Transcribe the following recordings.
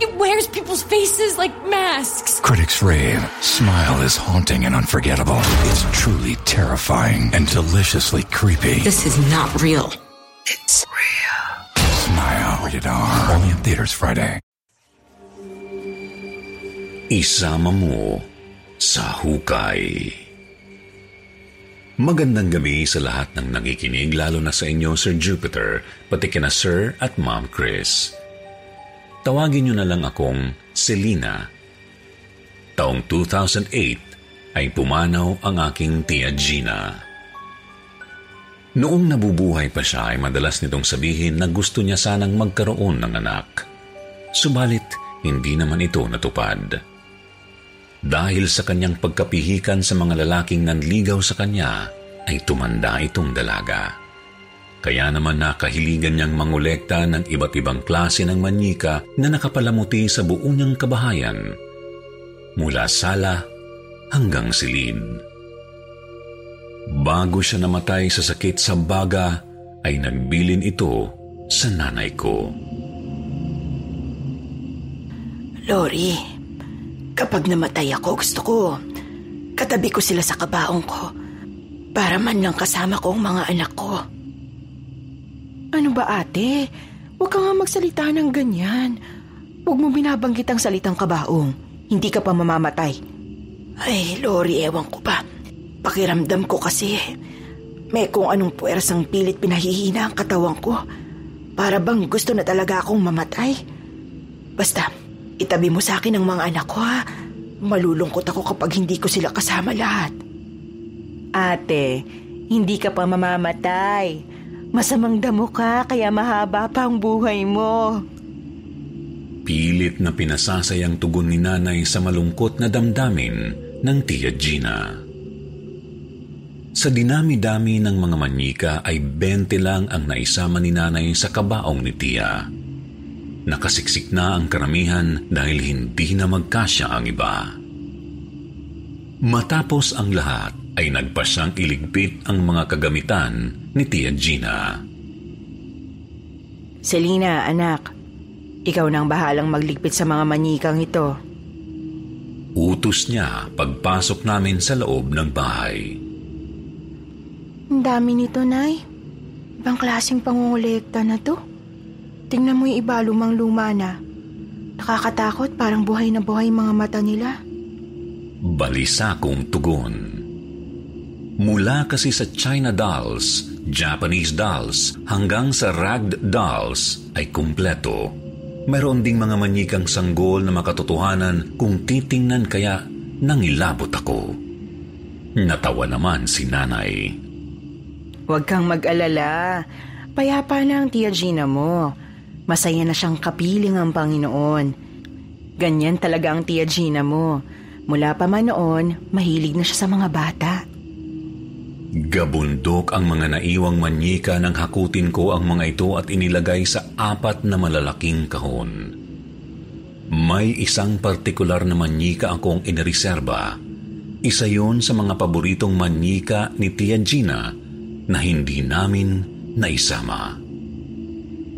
It wears people's faces like masks. Critics rave. Smile is haunting and unforgettable. It's truly terrifying and deliciously creepy. This is not real. It's real. Smile. Rated R. Only in theaters Friday. Isama mo sa hukay. Magandang gabi sa lahat ng nakikinig, lalo na sa inyo, Sir Jupiter, pati kina Sir at Ma'am Chris. Tawagin niyo na lang akong Selina. Taong 2008 ay pumanaw ang aking tia Gina. Noong nabubuhay pa siya ay madalas nitong sabihin na gusto niya sanang magkaroon ng anak. Subalit, hindi naman ito natupad. Dahil sa kanyang pagkapihikan sa mga lalaking nanligaw sa kanya, ay tumanda itong dalaga. Kaya naman nakahiligan niyang mangolekta ng iba't ibang klase ng manyika na nakapalamuti sa buong niyang kabahayan. Mula sala hanggang silid. Bago siya namatay sa sakit sa baga, ay nagbilin ito sa nanay ko. Lori, kapag namatay ako, gusto ko katabi ko sila sa kabaong ko para man lang kasama ko ang mga anak ko. Ba ate? Huwag ka nga magsalita ng ganyan. Huwag mo binabanggit ang salitang kabaong. Hindi ka pa mamamatay. Ay, Lori, ewan ko ba. Pakiramdam ko kasi may kung anong puwersang pilit pinahihina ang katawan ko. Para bang gusto na talaga akong mamatay. Basta, itabi mo sa akin ang mga anak ko ha. Malulungkot ako kapag hindi ko sila kasama lahat. Ate, hindi ka pa mamamatay. Masamang damo ka kaya mahaba pa ang buhay mo. Pilit na pinasasayang tugon ni nanay sa malungkot na damdamin ng tia Gina. Sa dinami-dami ng mga manyika ay 20 lang ang naisama ni nanay sa kabaong ni tia. Nakasiksik na ang karamihan dahil hindi na magkasya ang iba. Matapos ang lahat ay nagpasyang iligpit ang mga kagamitan ni Tia Gina. Selina, anak, ikaw nang bahalang magligpit sa mga manyikang ito. Utos niya pagpasok namin sa loob ng bahay. Ang dami nito, Nay. Ibang klaseng pangungulekta na to. Tingnan mo yung iba lumang luma na. Nakakatakot parang buhay na buhay mga mata nila. Balisa kong tugon. Mula kasi sa China dolls, Japanese dolls, hanggang sa ragged dolls ay kumpleto. Mayroon ding mga manyikang sanggol na makatotohanan kung titingnan kaya nangilabot ako. Natawa naman si nanay. Huwag kang mag-alala. Payapa na ang tia Gina mo. Masaya na siyang kapiling ang Panginoon. Ganyan talaga ang tia Gina mo. Mula pa man noon, mahilig na siya sa mga bata. Gabundok ang mga naiwang manyika nang hakutin ko ang mga ito at inilagay sa apat na malalaking kahon. May isang partikular na manyika akong inireserba. Isa yon sa mga paboritong manyika ni Tia Gina na hindi namin naisama.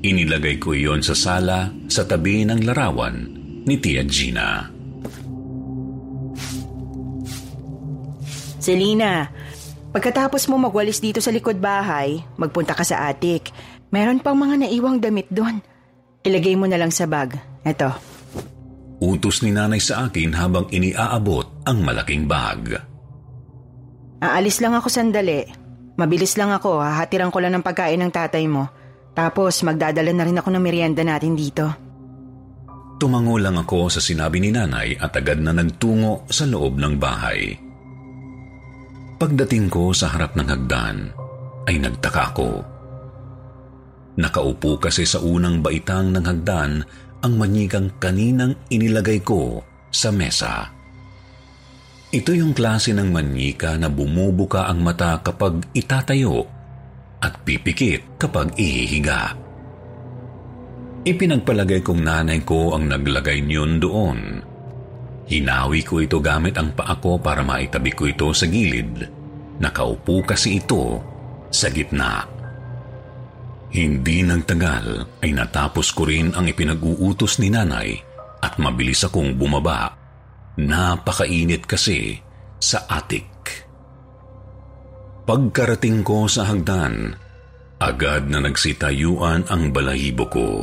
Inilagay ko iyon sa sala sa tabi ng larawan ni Tia Gina. Selina, Pagkatapos mo magwalis dito sa likod bahay, magpunta ka sa attic. Meron pang mga naiwang damit doon. Ilagay mo na lang sa bag. Eto. Utos ni nanay sa akin habang iniaabot ang malaking bag. Aalis lang ako sandali. Mabilis lang ako, hahatiran ko lang ng pagkain ng tatay mo. Tapos magdadala na rin ako ng merienda natin dito. Tumango lang ako sa sinabi ni nanay at agad na nagtungo sa loob ng bahay. Pagdating ko sa harap ng hagdan, ay nagtaka ako. Nakaupo kasi sa unang baitang ng hagdan ang manyikang kaninang inilagay ko sa mesa. Ito yung klase ng manyika na bumubuka ang mata kapag itatayo at pipikit kapag ihihiga. Ipinagpalagay kong nanay ko ang naglagay niyon doon. Hinawi ko ito gamit ang paa ko para maitabi ko ito sa gilid. Nakaupo kasi ito sa gitna. Hindi nang tagal ay natapos ko rin ang ipinag-uutos ni nanay at mabilis akong bumaba. Napakainit kasi sa atik. Pagkarating ko sa hagdan, agad na nagsitayuan ang balahibo ko.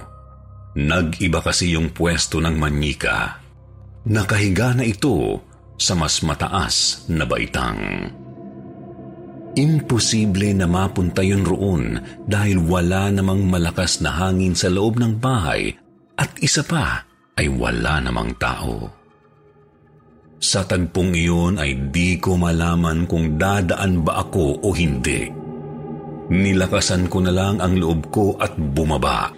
Nag-iba kasi yung pwesto ng manyika. Nakahiga na ito sa mas mataas na baitang. Imposible na mapunta yun roon dahil wala namang malakas na hangin sa loob ng bahay at isa pa ay wala namang tao. Sa tagpong iyon ay di ko malaman kung dadaan ba ako o hindi. Nilakasan ko na lang ang loob ko at bumaba.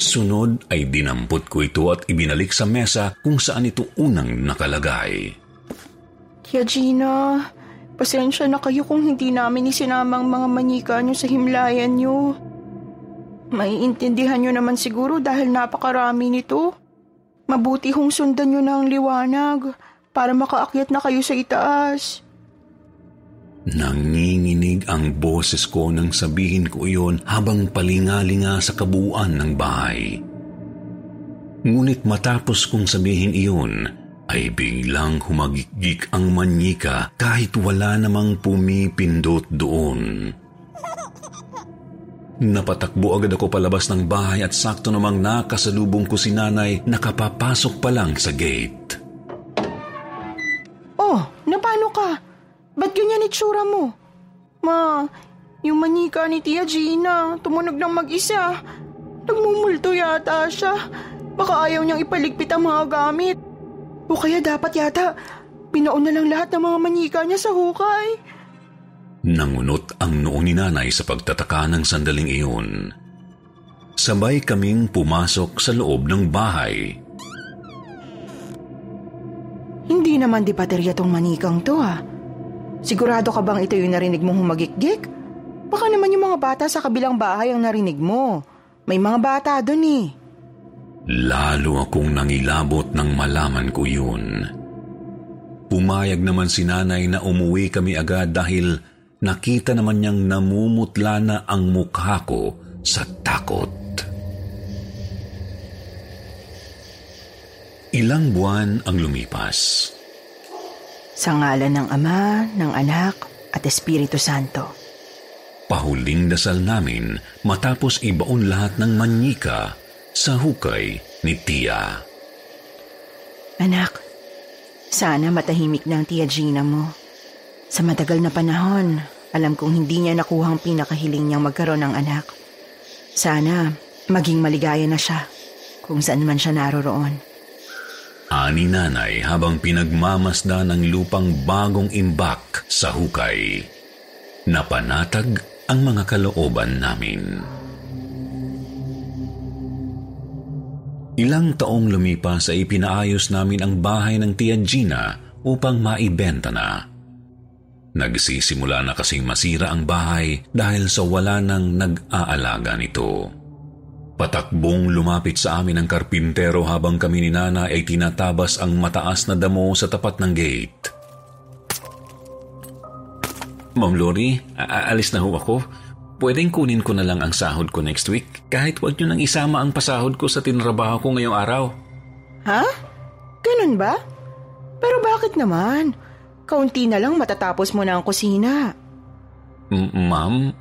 Sunod ay dinampot ko ito at ibinalik sa mesa kung saan ito unang nakalagay. Tia Gina, pasensya na kayo kung hindi namin isinamang mga manika nyo sa himlayan nyo. Maiintindihan nyo naman siguro dahil napakarami nito. Mabuti hong sundan nyo ang liwanag para makaakyat na kayo sa itaas. Nanginginig ang boses ko nang sabihin ko iyon habang palingalinga sa kabuuan ng bahay. Ngunit matapos kong sabihin iyon, ay biglang humagigik ang manyika kahit wala namang pumipindot doon. Napatakbo agad ako palabas ng bahay at sakto namang nakasalubong ko si nanay nakapapasok pa lang sa gate. Oh, napano ka? Ba't ganyan itsura mo? Ma, yung manika ni Tia Gina, tumunog ng mag-isa. Nagmumulto yata siya. Baka ayaw niyang ipaligpit ang mga gamit. O kaya dapat yata, pinaon na lang lahat ng mga manika niya sa hukay. Nangunot ang noo ni nanay sa pagtataka ng sandaling iyon. Sabay kaming pumasok sa loob ng bahay. Hindi naman di baterya tong manikang to ha. Sigurado ka bang ito yung narinig mong humagikgik? Baka naman yung mga bata sa kabilang bahay ang narinig mo. May mga bata doon eh. Lalo akong nangilabot nang malaman ko yun. Pumayag naman si nanay na umuwi kami agad dahil nakita naman niyang namumutla na ang mukha ko sa takot. Ilang buwan ang lumipas. Sa ngalan ng Ama, ng Anak, at Espiritu Santo. Pahuling dasal namin matapos ibaon lahat ng manyika sa hukay ni Tia. Anak, sana matahimik ang Tia Gina mo. Sa matagal na panahon, alam kong hindi niya nakuha ang pinakahiling niyang magkaroon ng anak. Sana maging maligaya na siya kung saan man siya naroroon. Ani nanay habang pinagmamasda ng lupang bagong imbak sa hukay. Napanatag ang mga kalooban namin. Ilang taong lumipas ay pinaayos namin ang bahay ng Tia Gina upang maibenta na. Nagsisimula na kasing masira ang bahay dahil sa wala nang nag-aalaga nito. Patakbong lumapit sa amin ang karpintero habang kami ni Nana ay tinatabas ang mataas na damo sa tapat ng gate. Ma'am Lori, aalis na ho ako. Pwedeng kunin ko na lang ang sahod ko next week kahit wag nyo nang isama ang pasahod ko sa tinrabaho ko ngayong araw. Ha? Ganun ba? Pero bakit naman? Kaunti na lang matatapos mo na ang kusina. Ma'am,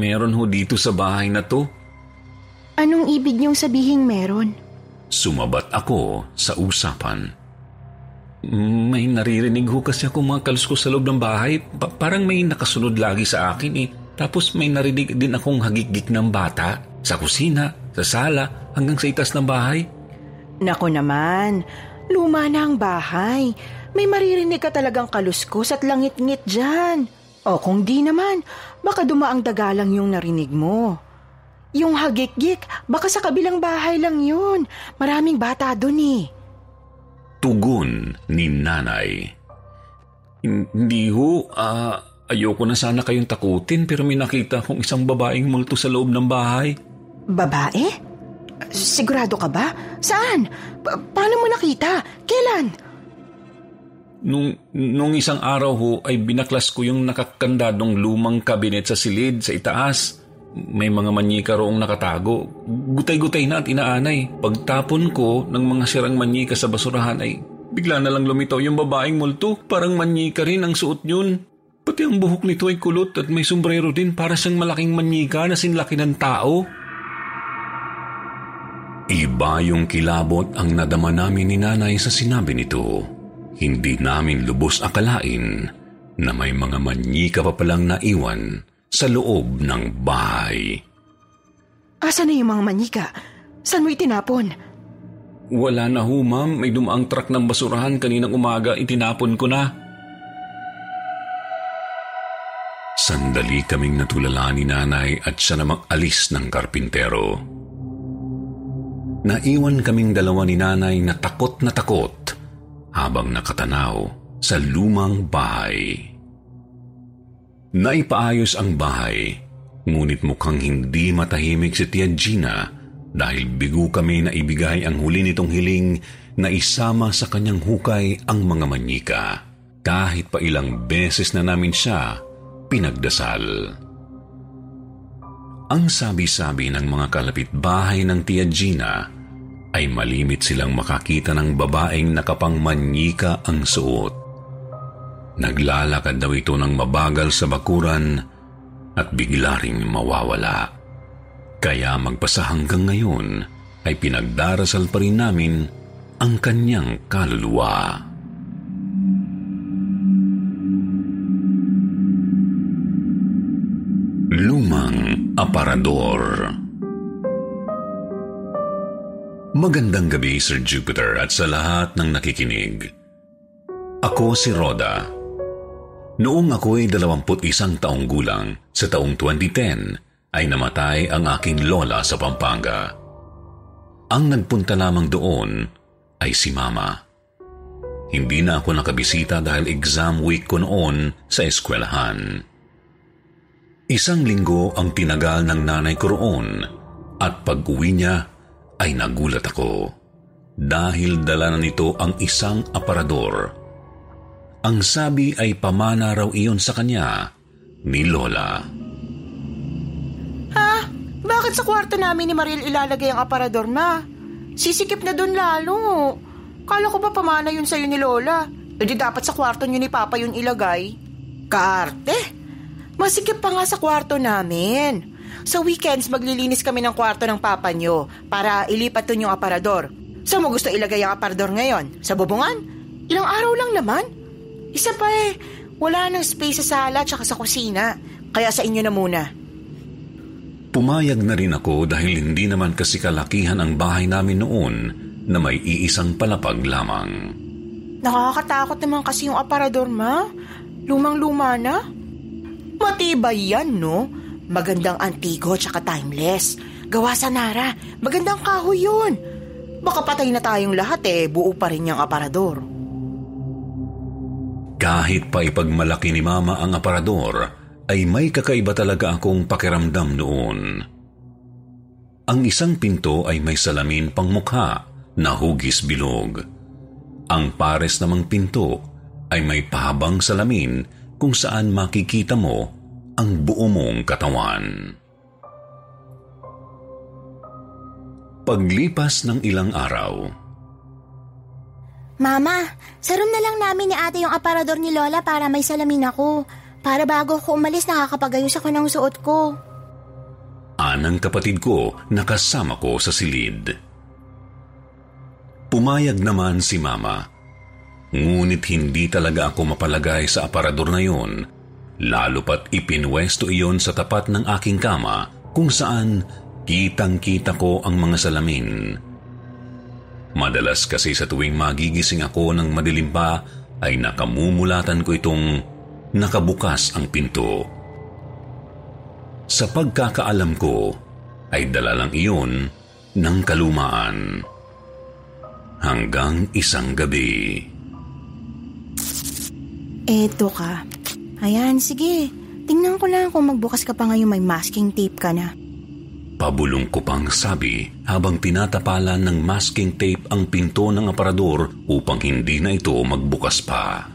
meron ho dito sa bahay na to. Anong ibig niyong sabihing meron? Sumabat ako sa usapan. May naririnig ho kasi ako mga kalusko sa loob ng bahay. Pa- parang may nakasunod lagi sa akin eh. Tapos may narinig din akong hagigik ng bata sa kusina, sa sala, hanggang sa itas ng bahay. Nako naman, luma na ang bahay. May maririnig ka talagang kaluskos at langit-ngit dyan. O kung di naman, baka dumaang dagalang yung narinig mo. Yung hagik-gik, baka sa kabilang bahay lang yun. Maraming bata dun eh. Tugon ni nanay. Hindi ho, ah, ayoko na sana kayong takutin pero may nakita akong isang babaeng multo sa loob ng bahay. Babae? Sigurado ka ba? Saan? Pa- paano mo nakita? Kailan? Nung, nung isang araw ho ay binaklas ko yung nakakandadong lumang kabinet sa silid sa itaas. May mga manyika roong nakatago. Gutay-gutay na at inaanay. Pagtapon ko ng mga sirang manyika sa basurahan ay bigla na lang lumitaw yung babaeng multo. Parang manyika rin ang suot yun. Pati ang buhok nito ay kulot at may sombrero din para siyang malaking manyika na sinlaki ng tao. Iba yung kilabot ang nadama namin ni nanay sa sinabi nito. Hindi namin lubos akalain na may mga manyika pa palang naiwan sa loob ng bahay. Asa na yung mga manika? Saan mo itinapon? Wala na ho, ma'am. May dumaang truck ng basurahan kaninang umaga. Itinapon ko na. Sandali kaming natulala ni nanay at siya namang alis ng karpintero. Naiwan kaming dalawa ni nanay na takot na takot habang nakatanaw sa lumang bahay. Naipaayos ang bahay, ngunit mukhang hindi matahimik si Tia Gina dahil bigo kami na ibigay ang huli nitong hiling na isama sa kanyang hukay ang mga manyika. Kahit pa ilang beses na namin siya pinagdasal. Ang sabi-sabi ng mga kalapit-bahay ng Tia Gina ay malimit silang makakita ng babaeng nakapang manyika ang suot. Naglalakad daw ito ng mabagal sa bakuran at bigla ring mawawala. Kaya magpasa hanggang ngayon ay pinagdarasal pa rin namin ang kanyang kaluluwa. Lumang Aparador Magandang gabi, Sir Jupiter, at sa lahat ng nakikinig. Ako si Rhoda. Noong ako'y 21 taong gulang, sa taong 2010, ay namatay ang aking lola sa Pampanga. Ang nagpunta lamang doon ay si Mama. Hindi na ako nakabisita dahil exam week ko noon sa eskwelahan. Isang linggo ang tinagal ng nanay ko roon at pag-uwi niya ay nagulat ako dahil dala na nito ang isang aparador. Ang sabi ay pamana raw iyon sa kanya ni Lola. Ha? Bakit sa kwarto namin ni Mariel ilalagay ang aparador na? Sisikip na doon lalo. Kala ko ba pamana yun sa'yo ni Lola? E di dapat sa kwarto niyo ni Papa yun ilagay. Kaarte? Masikip pa nga sa kwarto namin. Sa weekends, maglilinis kami ng kwarto ng papa nyo para ilipat dun yung aparador. Saan mo gusto ilagay ang aparador ngayon? Sa bubungan? Ilang araw lang naman. Isa pa eh, wala nang space sa sala tsaka sa kusina. Kaya sa inyo na muna. Pumayag na rin ako dahil hindi naman kasi kalakihan ang bahay namin noon na may iisang palapag lamang. Nakakatakot naman kasi yung aparador, ma. Lumang-luma na. Matibay yan, no? Magandang antigo tsaka timeless. Gawa sa Nara. Magandang kahoy yun. Baka patay na tayong lahat eh, buo pa rin yung aparador. Kahit pa ipagmalaki ni Mama ang aparador, ay may kakaiba talaga akong pakiramdam noon. Ang isang pinto ay may salamin pang mukha na hugis bilog. Ang pares namang pinto ay may pahabang salamin kung saan makikita mo ang buo mong katawan. Paglipas ng ilang araw, Mama, sa room na lang namin ni ate yung aparador ni Lola para may salamin ako. Para bago ako umalis, nakakapagayos ako ng suot ko. Anang kapatid ko nakasama ko sa silid. Pumayag naman si mama. Ngunit hindi talaga ako mapalagay sa aparador na yun, lalo pat ipinwesto iyon sa tapat ng aking kama kung saan kitang-kita ko ang mga salamin. Madalas kasi sa tuwing magigising ako ng madilim pa ay nakamumulatan ko itong nakabukas ang pinto. Sa pagkakaalam ko, ay dala lang iyon ng kalumaan. Hanggang isang gabi. Eto ka. Ayan, sige. Tingnan ko lang kung magbukas ka pa ngayon may masking tape ka na. Pabulong ko pang sabi habang tinatapalan ng masking tape ang pinto ng aparador upang hindi na ito magbukas pa.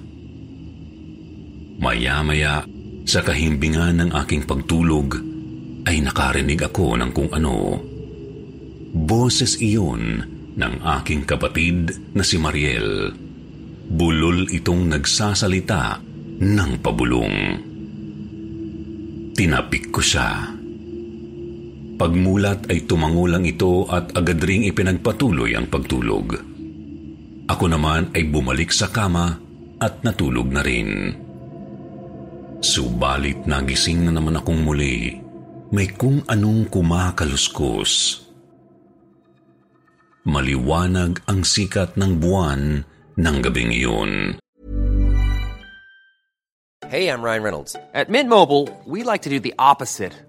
Maya-maya, sa kahimbingan ng aking pagtulog, ay nakarinig ako ng kung ano. Boses iyon ng aking kapatid na si Mariel. Bulol itong nagsasalita ng pabulong. Tinapik ko siya Pagmulat ay tumangulang ito at agad ring ipinagpatuloy ang pagtulog. Ako naman ay bumalik sa kama at natulog na rin. Subalit nagising na naman akong muli. May kung anong kumakaluskos. Maliwanag ang sikat ng buwan ng gabing iyon. Hey, I'm Ryan Reynolds. At Mint Mobile, we like to do the opposite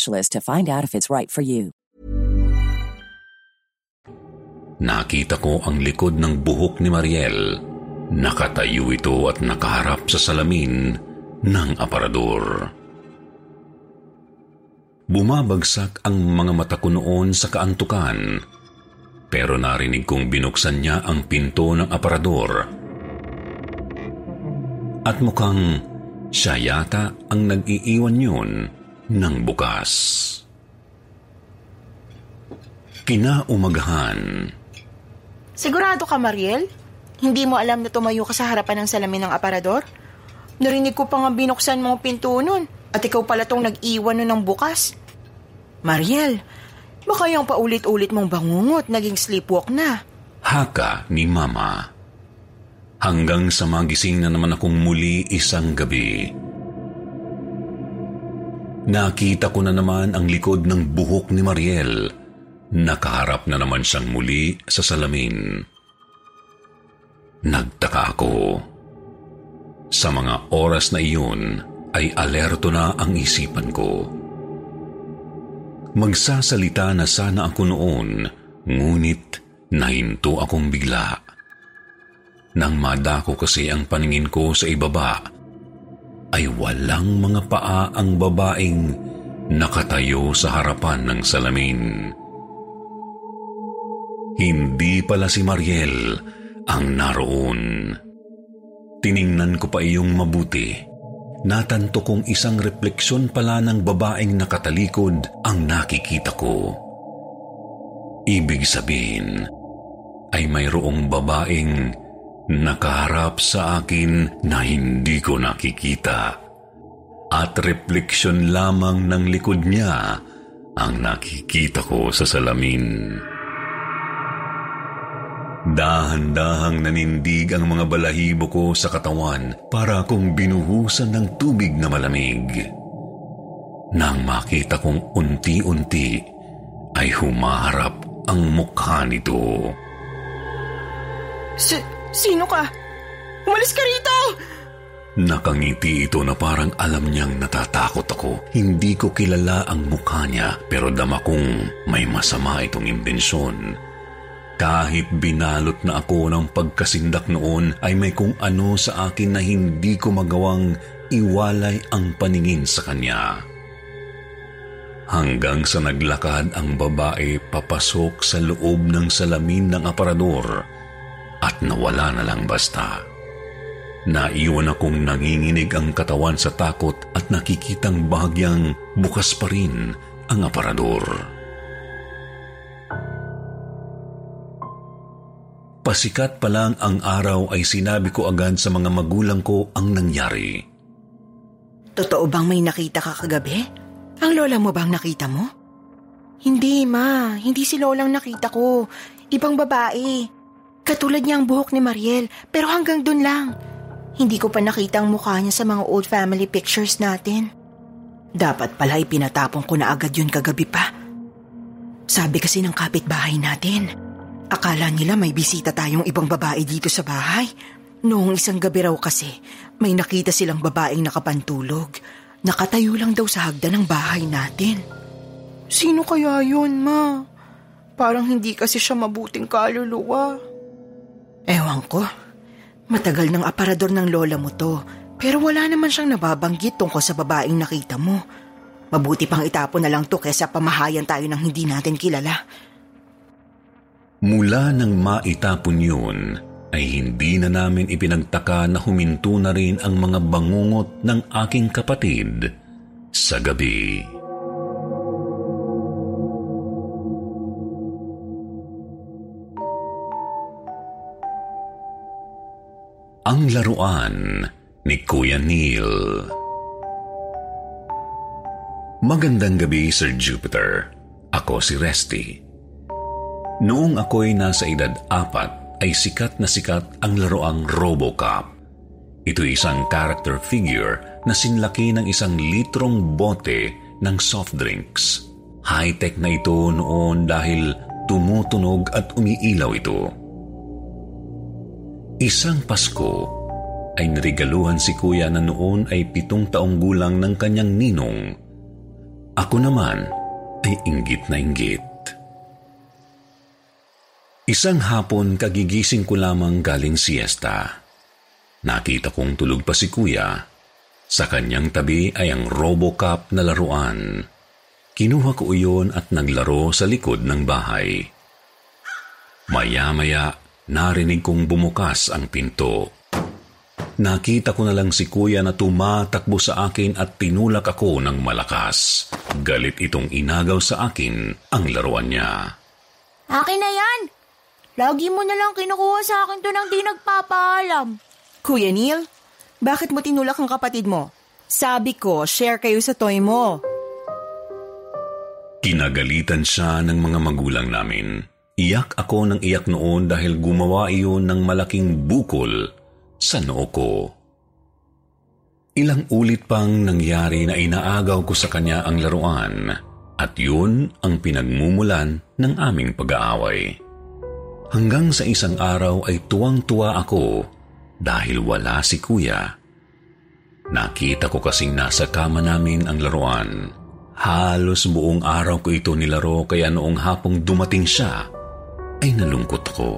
specialist to find out if it's right for you. Nakita ko ang likod ng buhok ni Mariel. Nakatayo ito at nakaharap sa salamin ng aparador. Bumabagsak ang mga mata ko noon sa kaantukan, pero narinig kong binuksan niya ang pinto ng aparador. At mukhang siya yata ang nag-iiwan yun ng bukas. Kinaumagahan. Sigurado ka, Mariel? Hindi mo alam na tumayo ka sa harapan ng salamin ng aparador? Narinig ko pa nga binuksan mo pinto nun at ikaw pala tong nag-iwan nun ng bukas. Mariel, baka yung paulit-ulit mong bangungot naging sleepwalk na. Haka ni Mama. Hanggang sa magising na naman akong muli isang gabi. Nakita ko na naman ang likod ng buhok ni Mariel. Nakaharap na naman siyang muli sa salamin. Nagtaka ako. Sa mga oras na iyon ay alerto na ang isipan ko. Magsasalita na sana ako noon, ngunit nahinto akong bigla. Nang madako kasi ang paningin ko sa ibaba, ay walang mga paa ang babaeng nakatayo sa harapan ng salamin. Hindi pala si Mariel ang naroon. Tiningnan ko pa iyong mabuti. Natanto kong isang refleksyon pala ng babaeng nakatalikod ang nakikita ko. Ibig sabihin ay mayroong babaeng nakaharap sa akin na hindi ko nakikita. At refleksyon lamang ng likod niya ang nakikita ko sa salamin. Dahan-dahang nanindig ang mga balahibo ko sa katawan para akong binuhusan ng tubig na malamig. Nang makita kong unti-unti ay humaharap ang mukha nito. Si- sino ka? Umalis ka rito! Nakangiti ito na parang alam niyang natatakot ako. Hindi ko kilala ang mukha niya pero dama kong may masama itong imbensyon. Kahit binalot na ako ng pagkasindak noon ay may kung ano sa akin na hindi ko magawang iwalay ang paningin sa kanya. Hanggang sa naglakad ang babae papasok sa loob ng salamin ng aparador at nawala na lang basta. Naiwan akong nanginginig ang katawan sa takot at nakikitang bahagyang bukas pa rin ang aparador. Pasikat pa lang ang araw ay sinabi ko agad sa mga magulang ko ang nangyari. Totoo bang may nakita ka kagabi? Ang lola mo bang nakita mo? Hindi, ma. Hindi si lolang nakita ko. Ibang babae. Katulad niya ang buhok ni Mariel, pero hanggang dun lang. Hindi ko pa nakita ang mukha niya sa mga old family pictures natin. Dapat pala ipinatapon ko na agad yun kagabi pa. Sabi kasi ng kapitbahay natin, Akala nila may bisita tayong ibang babae dito sa bahay. Noong isang gabi raw kasi, may nakita silang babaeng nakapantulog. Nakatayo lang daw sa hagda ng bahay natin. Sino kaya yun, ma? Parang hindi kasi siya mabuting kaluluwa. Ewan ko. Matagal ng aparador ng lola mo to, pero wala naman siyang nababanggit tungkol sa babaeng nakita mo. Mabuti pang itapon na lang to kesa pamahayan tayo ng hindi natin kilala. Mula nang maitapon yun, ay hindi na namin ipinagtaka na huminto na rin ang mga bangungot ng aking kapatid sa gabi. Ang laruan ni Kuya Neil Magandang gabi, Sir Jupiter. Ako si Resty. Noong ako'y nasa edad apat, ay sikat na sikat ang laroang Robocop. Ito isang character figure na sinlaki ng isang litrong bote ng soft drinks. High-tech na ito noon dahil tumutunog at umiilaw ito. Isang Pasko ay narigaluhan si kuya na noon ay pitong taong gulang ng kanyang ninong. Ako naman ay inggit na inggit. Isang hapon kagigising ko lamang galing siesta. Nakita kong tulog pa si kuya. Sa kanyang tabi ay ang Robocop na laruan. Kinuha ko iyon at naglaro sa likod ng bahay. Maya-maya, narinig kong bumukas ang pinto. Nakita ko na lang si kuya na tumatakbo sa akin at tinulak ako ng malakas. Galit itong inagaw sa akin ang laruan niya. Akin na yan! Lagi mo na lang kinukuha sa akin to nang di nagpapaalam. Kuya Neil, bakit mo tinulak ang kapatid mo? Sabi ko, share kayo sa toy mo. Kinagalitan siya ng mga magulang namin. Iyak ako ng iyak noon dahil gumawa iyon ng malaking bukol sa noo ko. Ilang ulit pang nangyari na inaagaw ko sa kanya ang laruan at yun ang pinagmumulan ng aming pag-aaway. Hanggang sa isang araw ay tuwang-tuwa ako dahil wala si kuya. Nakita ko kasing nasa kama namin ang laruan. Halos buong araw ko ito nilaro kaya noong hapong dumating siya ay nalungkot ako.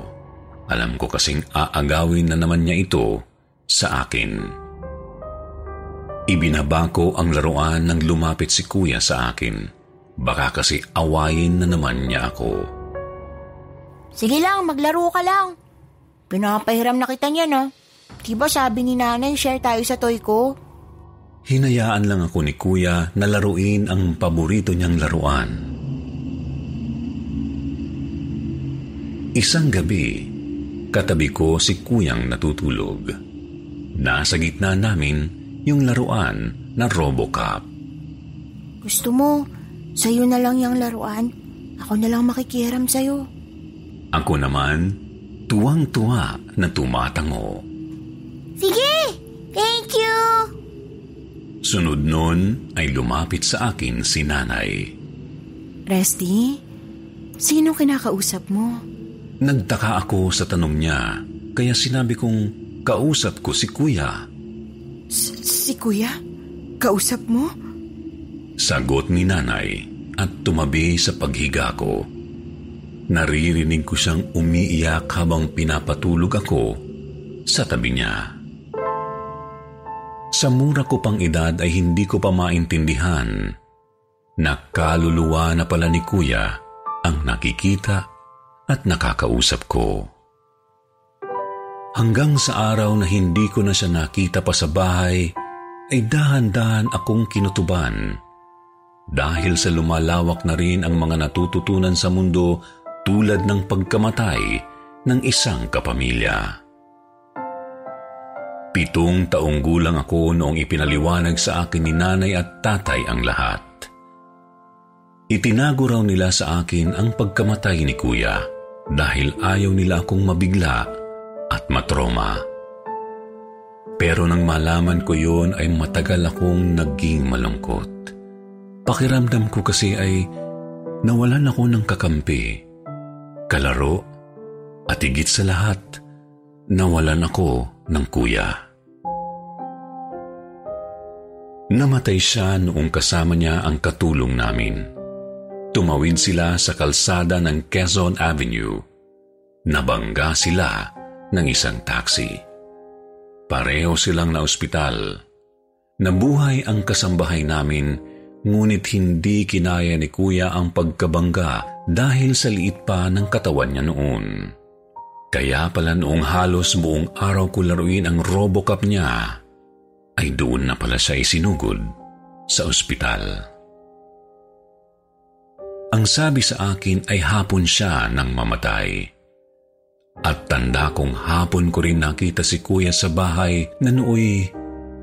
Alam ko kasing aagawin na naman niya ito sa akin. Ibinaba ko ang laruan nang lumapit si kuya sa akin. Baka kasi awayin na naman niya ako. Sige lang, maglaro ka lang. Pinapahiram na kita niyan ha. Diba sabi ni nanay, share tayo sa toy ko? Hinayaan lang ako ni kuya na laruin ang paborito niyang laruan. Isang gabi, katabi ko si kuyang natutulog. Nasa gitna namin yung laruan na Robocop. Gusto mo, sa'yo na lang yung laruan? Ako na lang makikiram sa'yo. Ako naman, tuwang-tuwa na tumatango. Sige! Thank you! Sunod nun ay lumapit sa akin si nanay. Resty, sino kinakausap mo? Nagtaka ako sa tanong niya, kaya sinabi kong kausap ko si kuya. si kuya? Kausap mo? Sagot ni nanay at tumabi sa paghiga ko. Naririnig ko siyang umiiyak habang pinapatulog ako sa tabi niya. Sa mura ko pang edad ay hindi ko pa maintindihan na kaluluwa na pala ni kuya ang nakikita at nakakausap ko. Hanggang sa araw na hindi ko na siya nakita pa sa bahay, ay dahan-dahan akong kinutuban. Dahil sa lumalawak na rin ang mga natututunan sa mundo tulad ng pagkamatay ng isang kapamilya. Pitong taong gulang ako noong ipinaliwanag sa akin ni nanay at tatay ang lahat. Itinago raw nila sa akin ang pagkamatay ni kuya dahil ayaw nila akong mabigla at matroma. Pero nang malaman ko yun ay matagal akong naging malungkot. Pakiramdam ko kasi ay nawalan ako ng kakampi, kalaro, at higit sa lahat, nawalan ako ng kuya. Namatay siya noong kasama niya ang katulong namin. Tumawid sila sa kalsada ng Quezon Avenue. Nabangga sila ng isang taxi. Pareho silang na ospital. Nabuhay ang kasambahay namin, ngunit hindi kinaya ni kuya ang pagkabangga dahil sa liit pa ng katawan niya noon. Kaya pala noong halos buong araw ko laruin ang Robocop niya, ay doon na pala siya isinugod sa ospital. Ang sabi sa akin ay hapon siya nang mamatay. At tanda kong hapon ko rin nakita si kuya sa bahay na nooy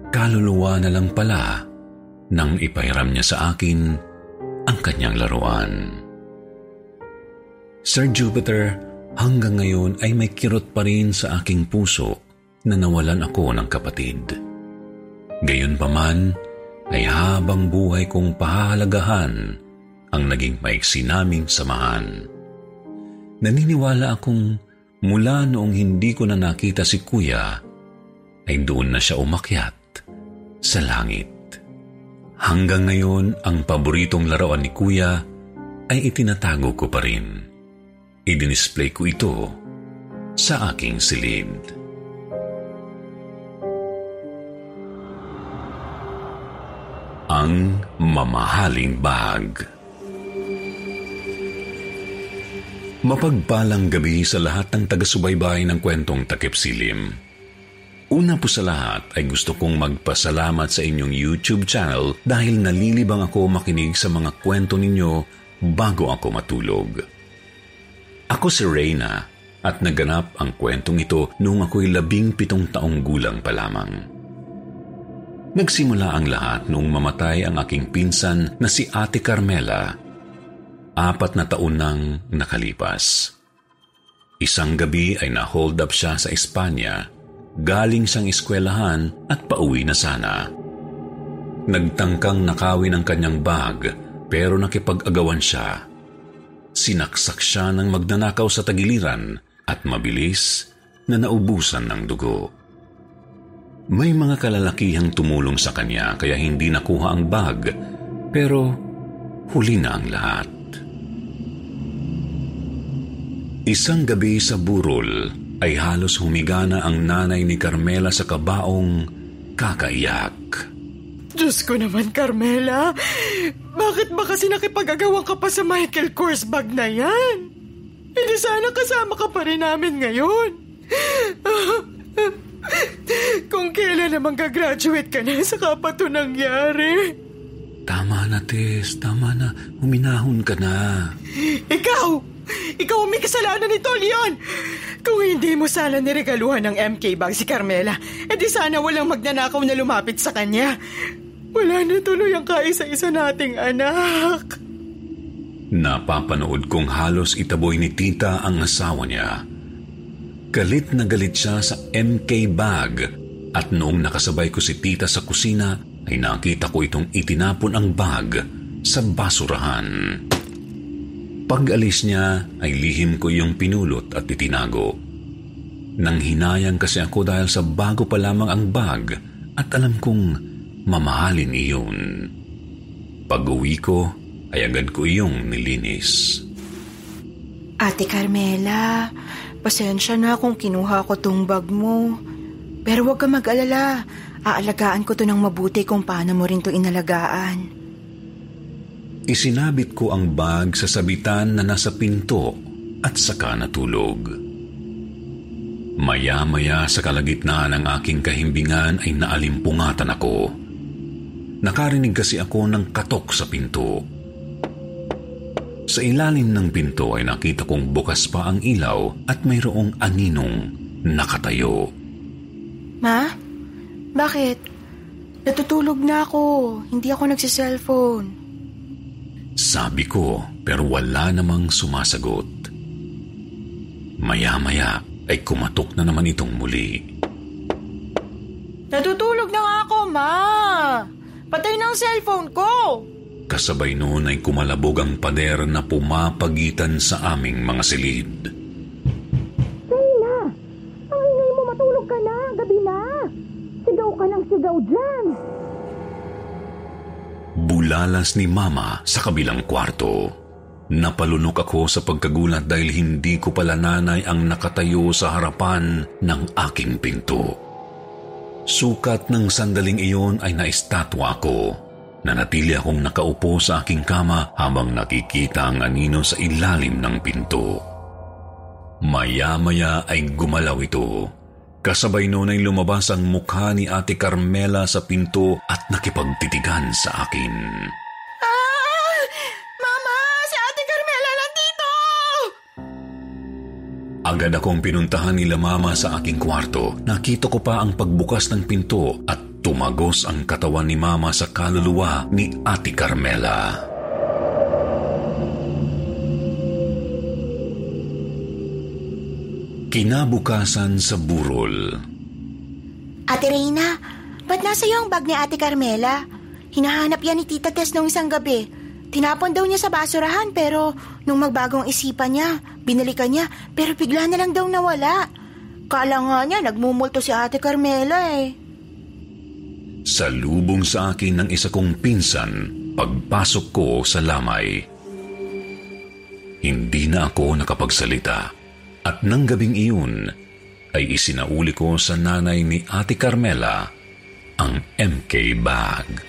kaluluwa na lang pala nang ipahiram niya sa akin ang kanyang laruan. Sir Jupiter, hanggang ngayon ay may kirot pa rin sa aking puso na nawalan ako ng kapatid. Gayon pa man, ay habang buhay kong pahalagahan ang naging maiksi naming samahan. Naniniwala akong mula noong hindi ko na nakita si kuya, ay doon na siya umakyat sa langit. Hanggang ngayon, ang paboritong laruan ni kuya ay itinatago ko pa rin. Idinisplay ko ito sa aking silid. Ang mamahaling bag. Mapagpalang gabi sa lahat ng taga-subaybay ng kwentong takip silim. Una po sa lahat ay gusto kong magpasalamat sa inyong YouTube channel dahil nalilibang ako makinig sa mga kwento ninyo bago ako matulog. Ako si Reyna at naganap ang kwentong ito noong ako'y labing pitong taong gulang pa lamang. Nagsimula ang lahat noong mamatay ang aking pinsan na si Ate Carmela apat na taon nang nakalipas. Isang gabi ay na-hold up siya sa Espanya, galing siyang eskwelahan at pauwi na sana. Nagtangkang nakawin ang kanyang bag pero nakipag-agawan siya. Sinaksak siya ng magnanakaw sa tagiliran at mabilis na naubusan ng dugo. May mga kalalakihang tumulong sa kanya kaya hindi nakuha ang bag pero huli na ang lahat. Isang gabi sa burol ay halos humiga na ang nanay ni Carmela sa kabaong kakaiyak. Diyos ko naman, Carmela. Bakit ba kasi nakipag-agawan ka pa sa Michael Kors bag na yan? Hindi sana kasama ka pa rin namin ngayon. Kung kailan naman gagraduate ka na, saka pa ito nangyari. Tama na, Tess. Tama na. Huminahon ka na. Ikaw! Ikaw ang may kasalanan nito, Leon! Kung hindi mo sana niregaluhan ng MK bag si Carmela, edi sana walang magnanakaw na lumapit sa kanya. Wala na tuloy ang kaisa-isa nating anak. Napapanood kong halos itaboy ni tita ang asawa niya. Galit na galit siya sa MK bag at noong nakasabay ko si tita sa kusina ay nakita ko itong itinapon ang bag sa basurahan. Pag-alis niya ay lihim ko yung pinulot at itinago. Nang hinayang kasi ako dahil sa bago pa lamang ang bag at alam kong mamahalin iyon. Pag-uwi ko ay agad ko iyong nilinis. Ate Carmela, pasensya na kung kinuha ko tong bag mo. Pero huwag ka mag-alala. Aalagaan ko to ng mabuti kung paano mo rin to inalagaan. Isinabit ko ang bag sa sabitan na nasa pinto at saka natulog. Maya-maya sa kalagitnaan ng aking kahimbingan ay naalimpungatan ako. Nakarinig kasi ako ng katok sa pinto. Sa ilalim ng pinto ay nakita kong bukas pa ang ilaw at mayroong aninong nakatayo. Ma? Bakit? Natutulog na ako. Hindi ako nagsiselfone. Sabi ko pero wala namang sumasagot. Maya-maya ay kumatok na naman itong muli. Natutulog na nga ako, Ma! Patay na ang cellphone ko! Kasabay noon ay kumalabog ang pader na pumapagitan sa aming mga silid. Bulalas ni Mama sa kabilang kwarto. Napalunok ako sa pagkagulat dahil hindi ko pala nanay ang nakatayo sa harapan ng aking pinto. Sukat ng sandaling iyon ay naistatwa ako Nanatili akong nakaupo sa aking kama habang nakikita ang anino sa ilalim ng pinto. Maya-maya ay gumalaw ito. Kasabay noon ay lumabas ang mukha ni Ate Carmela sa pinto at nakipagtitigan sa akin. Ah! Mama! Si Ate Carmela nandito! Agad akong pinuntahan nila mama sa aking kwarto. Nakita ko pa ang pagbukas ng pinto at Tumagos ang katawan ni Mama sa kaluluwa ni Ate Carmela. Kinabukasan sa burol. Ate Reina, ba't nasa iyo ang bag ni Ate Carmela? Hinahanap yan ni Tita Tess nung isang gabi. Tinapon daw niya sa basurahan pero nung magbagong isipan niya, binalikan niya pero bigla na lang daw nawala. Kala nga niya nagmumulto si Ate Carmela eh. Salubong sa akin ng isa kong pinsan pagpasok ko sa lamay. Hindi na ako nakapagsalita at nang gabing iyon ay isinauli ko sa nanay ni Ate Carmela ang MK bag.